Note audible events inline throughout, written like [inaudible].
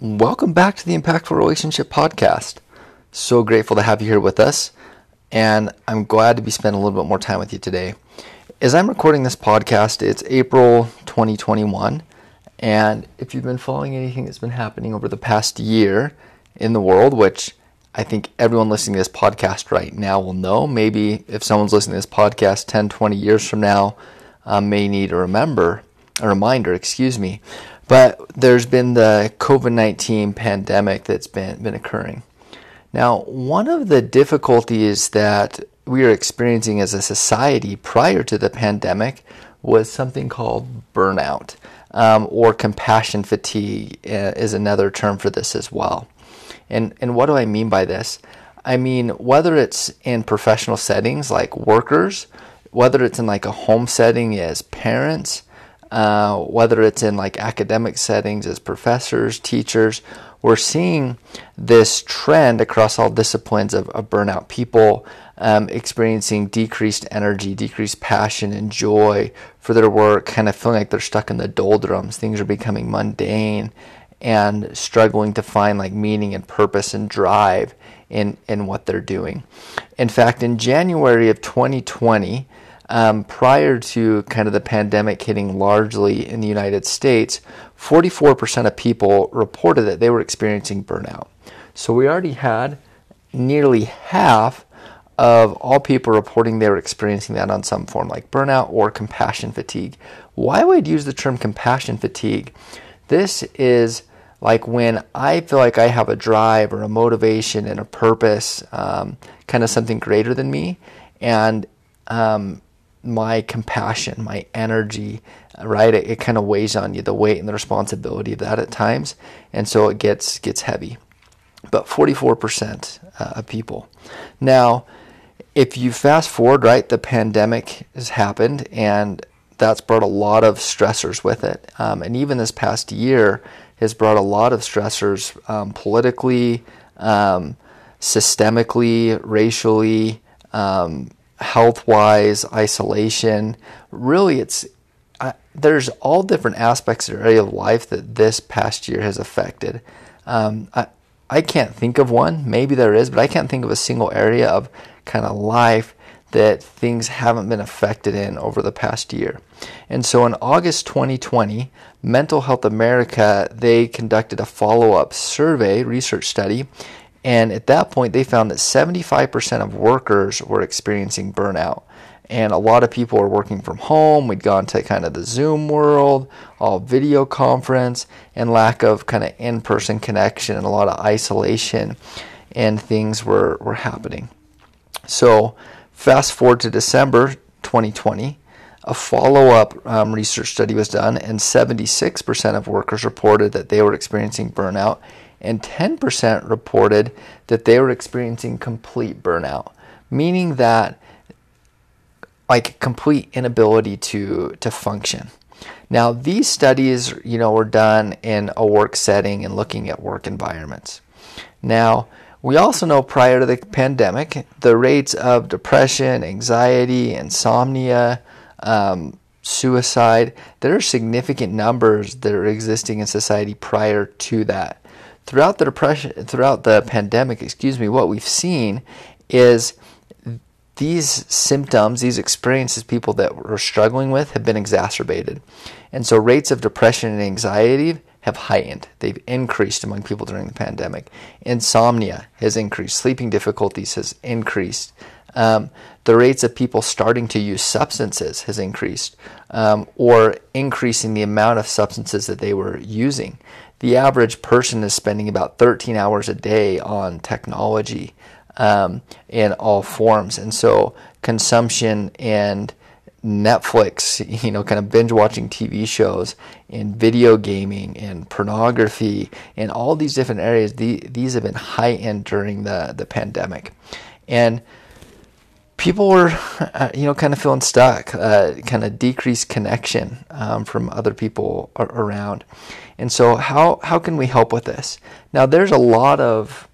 Welcome back to the Impactful Relationship Podcast. So grateful to have you here with us, and I'm glad to be spending a little bit more time with you today. As I'm recording this podcast, it's April 2021, and if you've been following anything that's been happening over the past year in the world, which I think everyone listening to this podcast right now will know, maybe if someone's listening to this podcast 10, 20 years from now, um, may need a remember, a reminder, excuse me. But there's been the COVID 19 pandemic that's been, been occurring. Now, one of the difficulties that we are experiencing as a society prior to the pandemic was something called burnout um, or compassion fatigue, uh, is another term for this as well. And, and what do I mean by this? I mean, whether it's in professional settings like workers, whether it's in like a home setting as parents, uh, whether it's in like academic settings as professors, teachers, we're seeing this trend across all disciplines of, of burnout. People um, experiencing decreased energy, decreased passion and joy for their work, kind of feeling like they're stuck in the doldrums. Things are becoming mundane and struggling to find like meaning and purpose and drive in, in what they're doing. In fact, in January of 2020, um, prior to kind of the pandemic hitting largely in the United States, 44% of people reported that they were experiencing burnout. So we already had nearly half of all people reporting they were experiencing that on some form, like burnout or compassion fatigue. Why would I use the term compassion fatigue? This is like when I feel like I have a drive or a motivation and a purpose, um, kind of something greater than me, and um, my compassion, my energy, right? It, it kind of weighs on you, the weight and the responsibility of that at times, and so it gets gets heavy. But 44% uh, of people. Now, if you fast forward, right, the pandemic has happened, and that's brought a lot of stressors with it. Um, and even this past year has brought a lot of stressors um, politically, um, systemically, racially, um, health wise, isolation. Really, it's uh, there's all different aspects of area of life that this past year has affected. Um, I, I can't think of one. Maybe there is, but I can't think of a single area of kind of life that things haven't been affected in over the past year. And so in August 2020, Mental Health America, they conducted a follow-up survey, research study, and at that point, they found that 75% of workers were experiencing burnout. And a lot of people were working from home. We'd gone to kind of the Zoom world, all video conference, and lack of kind of in person connection and a lot of isolation, and things were, were happening. So, fast forward to December 2020, a follow up um, research study was done, and 76% of workers reported that they were experiencing burnout and 10% reported that they were experiencing complete burnout, meaning that like complete inability to to function. Now, these studies, you know, were done in a work setting and looking at work environments. Now, we also know prior to the pandemic, the rates of depression, anxiety, insomnia, um, suicide, there are significant numbers that are existing in society prior to that throughout the depression, throughout the pandemic, excuse me, what we've seen is these symptoms, these experiences people that were struggling with have been exacerbated. And so rates of depression and anxiety have heightened. They've increased among people during the pandemic. Insomnia has increased. Sleeping difficulties has increased. Um, the rates of people starting to use substances has increased, um, or increasing the amount of substances that they were using the average person is spending about 13 hours a day on technology um, in all forms. And so consumption and Netflix, [laughs] you know, kind of binge watching TV shows and video gaming and pornography and all these different areas, the, these have been heightened during the, the pandemic. And people were, [laughs] uh, you know, kind of feeling stuck, uh, kind of decreased connection um, from other people around. And so, how, how can we help with this? Now, there's a lot of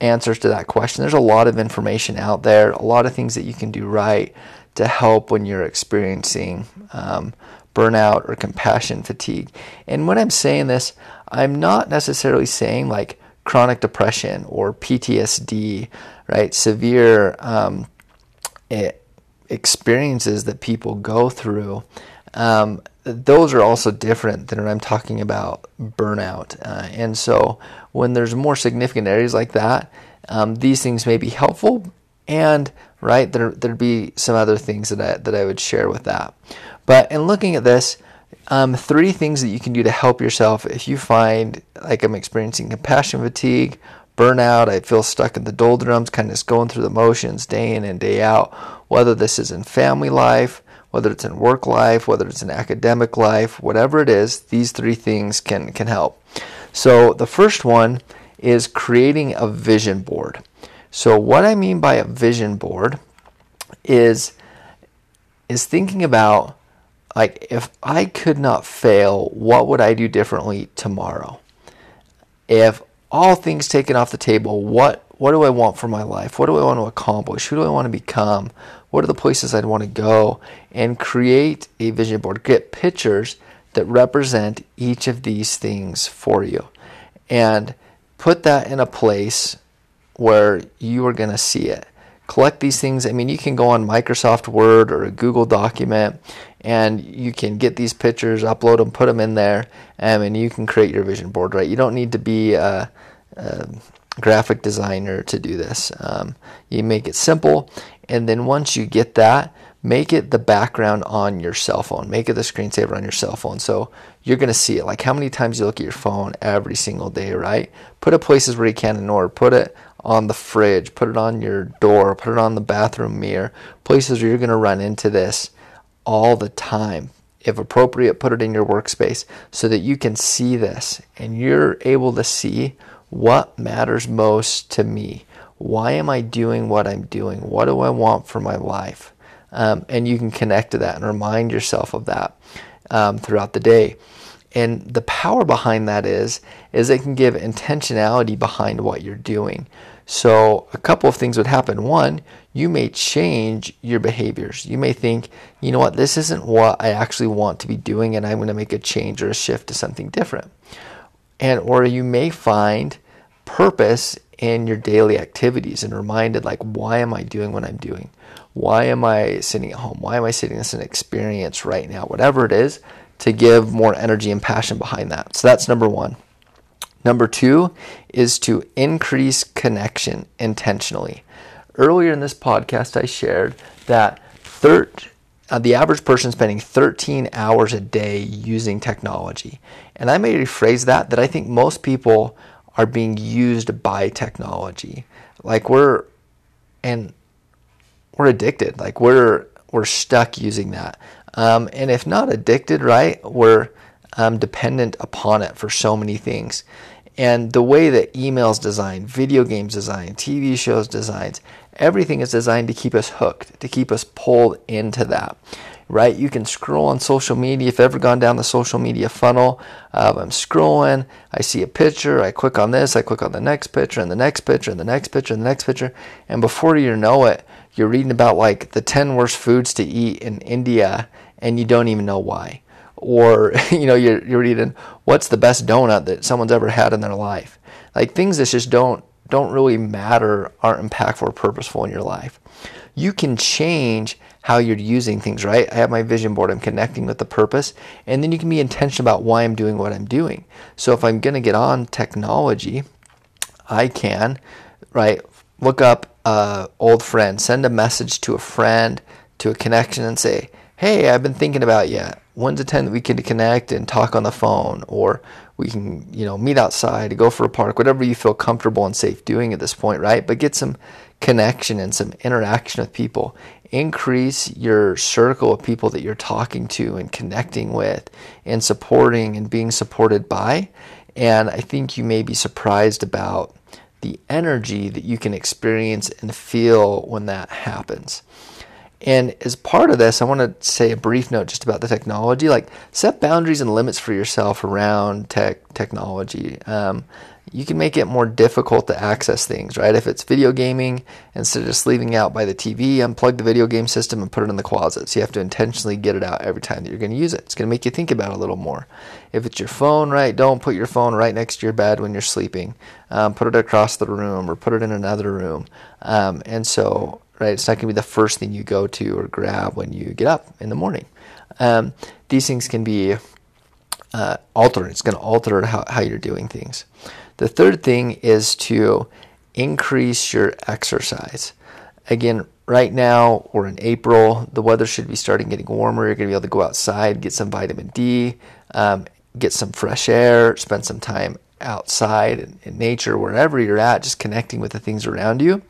answers to that question. There's a lot of information out there, a lot of things that you can do right to help when you're experiencing um, burnout or compassion fatigue. And when I'm saying this, I'm not necessarily saying like chronic depression or PTSD, right? Severe um, experiences that people go through. Um, those are also different than I'm talking about burnout. Uh, and so when there's more significant areas like that, um, these things may be helpful, and right there there'd be some other things that I, that I would share with that. But in looking at this, um, three things that you can do to help yourself if you find like I'm experiencing compassion fatigue, burnout, I feel stuck in the doldrums, kind of just going through the motions day in and day out, whether this is in family life, whether it's in work life, whether it's in academic life, whatever it is, these three things can, can help. So the first one is creating a vision board. So what I mean by a vision board is is thinking about like if I could not fail, what would I do differently tomorrow? If all things taken off the table, what what do I want for my life? What do I want to accomplish? Who do I want to become? What are the places I'd want to go? And create a vision board. Get pictures that represent each of these things for you. And put that in a place where you are going to see it. Collect these things. I mean, you can go on Microsoft Word or a Google document and you can get these pictures, upload them, put them in there, um, and you can create your vision board, right? You don't need to be a, a graphic designer to do this. Um, you make it simple, and then once you get that, make it the background on your cell phone. Make it the screensaver on your cell phone. So you're to see it. Like how many times you look at your phone every single day, right? Put it places where you can ignore. Put it on the fridge. Put it on your door. Put it on the bathroom mirror. Places where you're to run into this all the time. If appropriate, put it in your workspace so that you can see this and you're able to see what matters most to me. Why am I doing what I'm doing? What do I want for my life? Um, and you can connect to that and remind yourself of that um, throughout the day. And the power behind that is is it can give intentionality behind what you're doing. So a couple of things would happen. One, you may change your behaviors. You may think, you know what, this isn't what I actually want to be doing, and I'm going to make a change or a shift to something different. And or you may find purpose in your daily activities and reminded like why am I doing what I'm doing? Why am I sitting at home? Why am I sitting this an experience right now? Whatever it is, to give more energy and passion behind that. So that's number one. Number two is to increase connection intentionally. Earlier in this podcast, I shared that thir- uh, the average person spending 13 hours a day using technology. And I may rephrase that, that I think most people are being used by technology. Like we're, and we're addicted. Like we're we're stuck using that. Um, and if not addicted, right, we're um, dependent upon it for so many things. And the way that emails designed, video games designed, TV shows designed, everything is designed to keep us hooked, to keep us pulled into that. Right? You can scroll on social media. If you've ever gone down the social media funnel, uh, I'm scrolling, I see a picture, I click on this, I click on the next picture, and the next picture, and the next picture, and the next picture. And before you know it, you're reading about like the 10 worst foods to eat in India and you don't even know why. Or, [laughs] you know, you're, you're what's the best donut that someone's ever had in their life. Like things that just don't, don't really matter, aren't impactful or purposeful in your life. You can change how you're using things, right? I have my vision board, I'm connecting with the purpose, and then you can be intentional about why I'm doing what I'm doing. So if I'm going to get on technology, I can, right, look up uh, old friend, send a message to a friend, to a connection, and say, "Hey, I've been thinking about you. When's the time that we can connect and talk on the phone, or we can, you know, meet outside, go for a park, whatever you feel comfortable and safe doing at this point, right? But get some connection and some interaction with people. Increase your circle of people that you're talking to and connecting with, and supporting and being supported by. And I think you may be surprised about the energy that you can experience and feel when that happens. And as part of this, I want to say a brief note just about the technology. Like, set boundaries and limits for yourself around tech technology. Um, you can make it more difficult to access things, right? If it's video gaming, instead of just leaving out by the TV, unplug the video game system and put it in the closet. So you have to intentionally get it out every time that you're going to use it. It's going to make you think about it a little more. If it's your phone, right, don't put your phone right next to your bed when you're sleeping. Um, put it across the room or put it in another room. Um, and so, right, it's not going to be the first thing you go to or grab when you get up in the morning. Um, these things can be uh, altered. It's going to alter how, how you're doing things. The third thing is to increase your exercise. Again, right now we're in April. The weather should be starting getting warmer. You're going to be able to go outside, get some vitamin D, um, get some fresh air, spend some time outside in, in, nature, wherever you're at, just connecting with the things around you,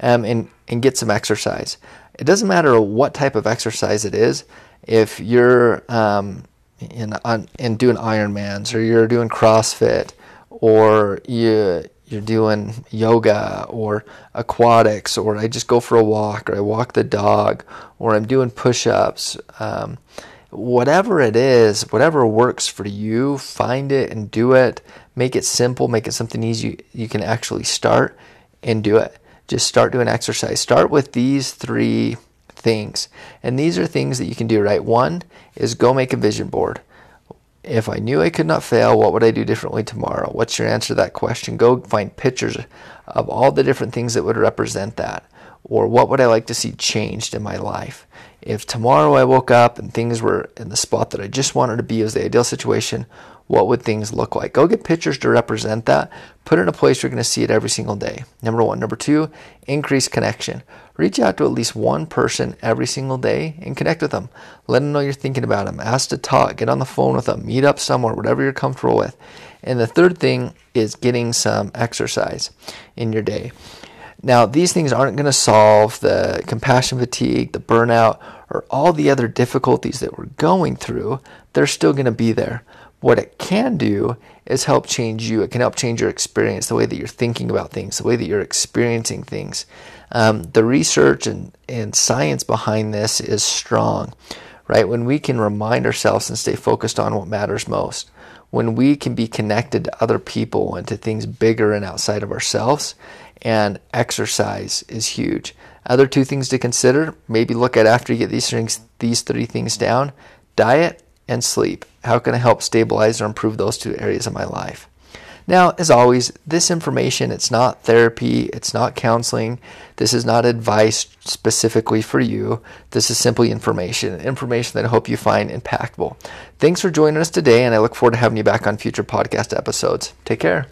um, and and get some exercise. It doesn't matter what type of exercise it is. If you're um, in, on, in doing Ironmans or you're doing CrossFit or you you're doing yoga or aquatics or I just go for a walk or I walk the dog or I'm doing push-ups um, whatever it is whatever works for you find it and do it make it simple make it something easy you can actually start and do it just start doing exercise start with these three things and these are things that you can do right one is go make a vision board if I knew I could not fail, what would I do differently tomorrow? What's your answer to that question? Go find pictures of all the different things that would represent that. Or what would I like to see changed in my life? If tomorrow I woke up and things were in the spot that I just wanted to be as the ideal situation, what would things look like? Go get pictures to represent that. Put it in a place you're going to see it every single day. Number one. Number two, increase connection. Reach out to at least one person every single day and connect with them. Let them know you're thinking about them. Ask to talk. Get on the phone with them. Meet up somewhere, whatever you're comfortable with. And the third thing is getting some exercise in your day. Now, these things aren't going to solve the compassion fatigue, the burnout, or all the other difficulties that we're going through. They're still going to be there. What it can do is help change you. It can help change your experience, the way that you're thinking about things, the way that you're experiencing things. Um, the research and, and science behind this is strong, right? When we can remind ourselves and stay focused on what matters most, when we can be connected to other people and to things bigger and outside of ourselves, and exercise is huge. Other two things to consider, maybe look at after you get these things, these three things down, diet and sleep. How can I help stabilize or improve those two areas of my life? Now, as always, this information, it's not therapy, it's not counseling, this is not advice specifically for you. This is simply information, information that I hope you find impactful. Thanks for joining us today, and I look forward to having you back on future podcast episodes. Take care.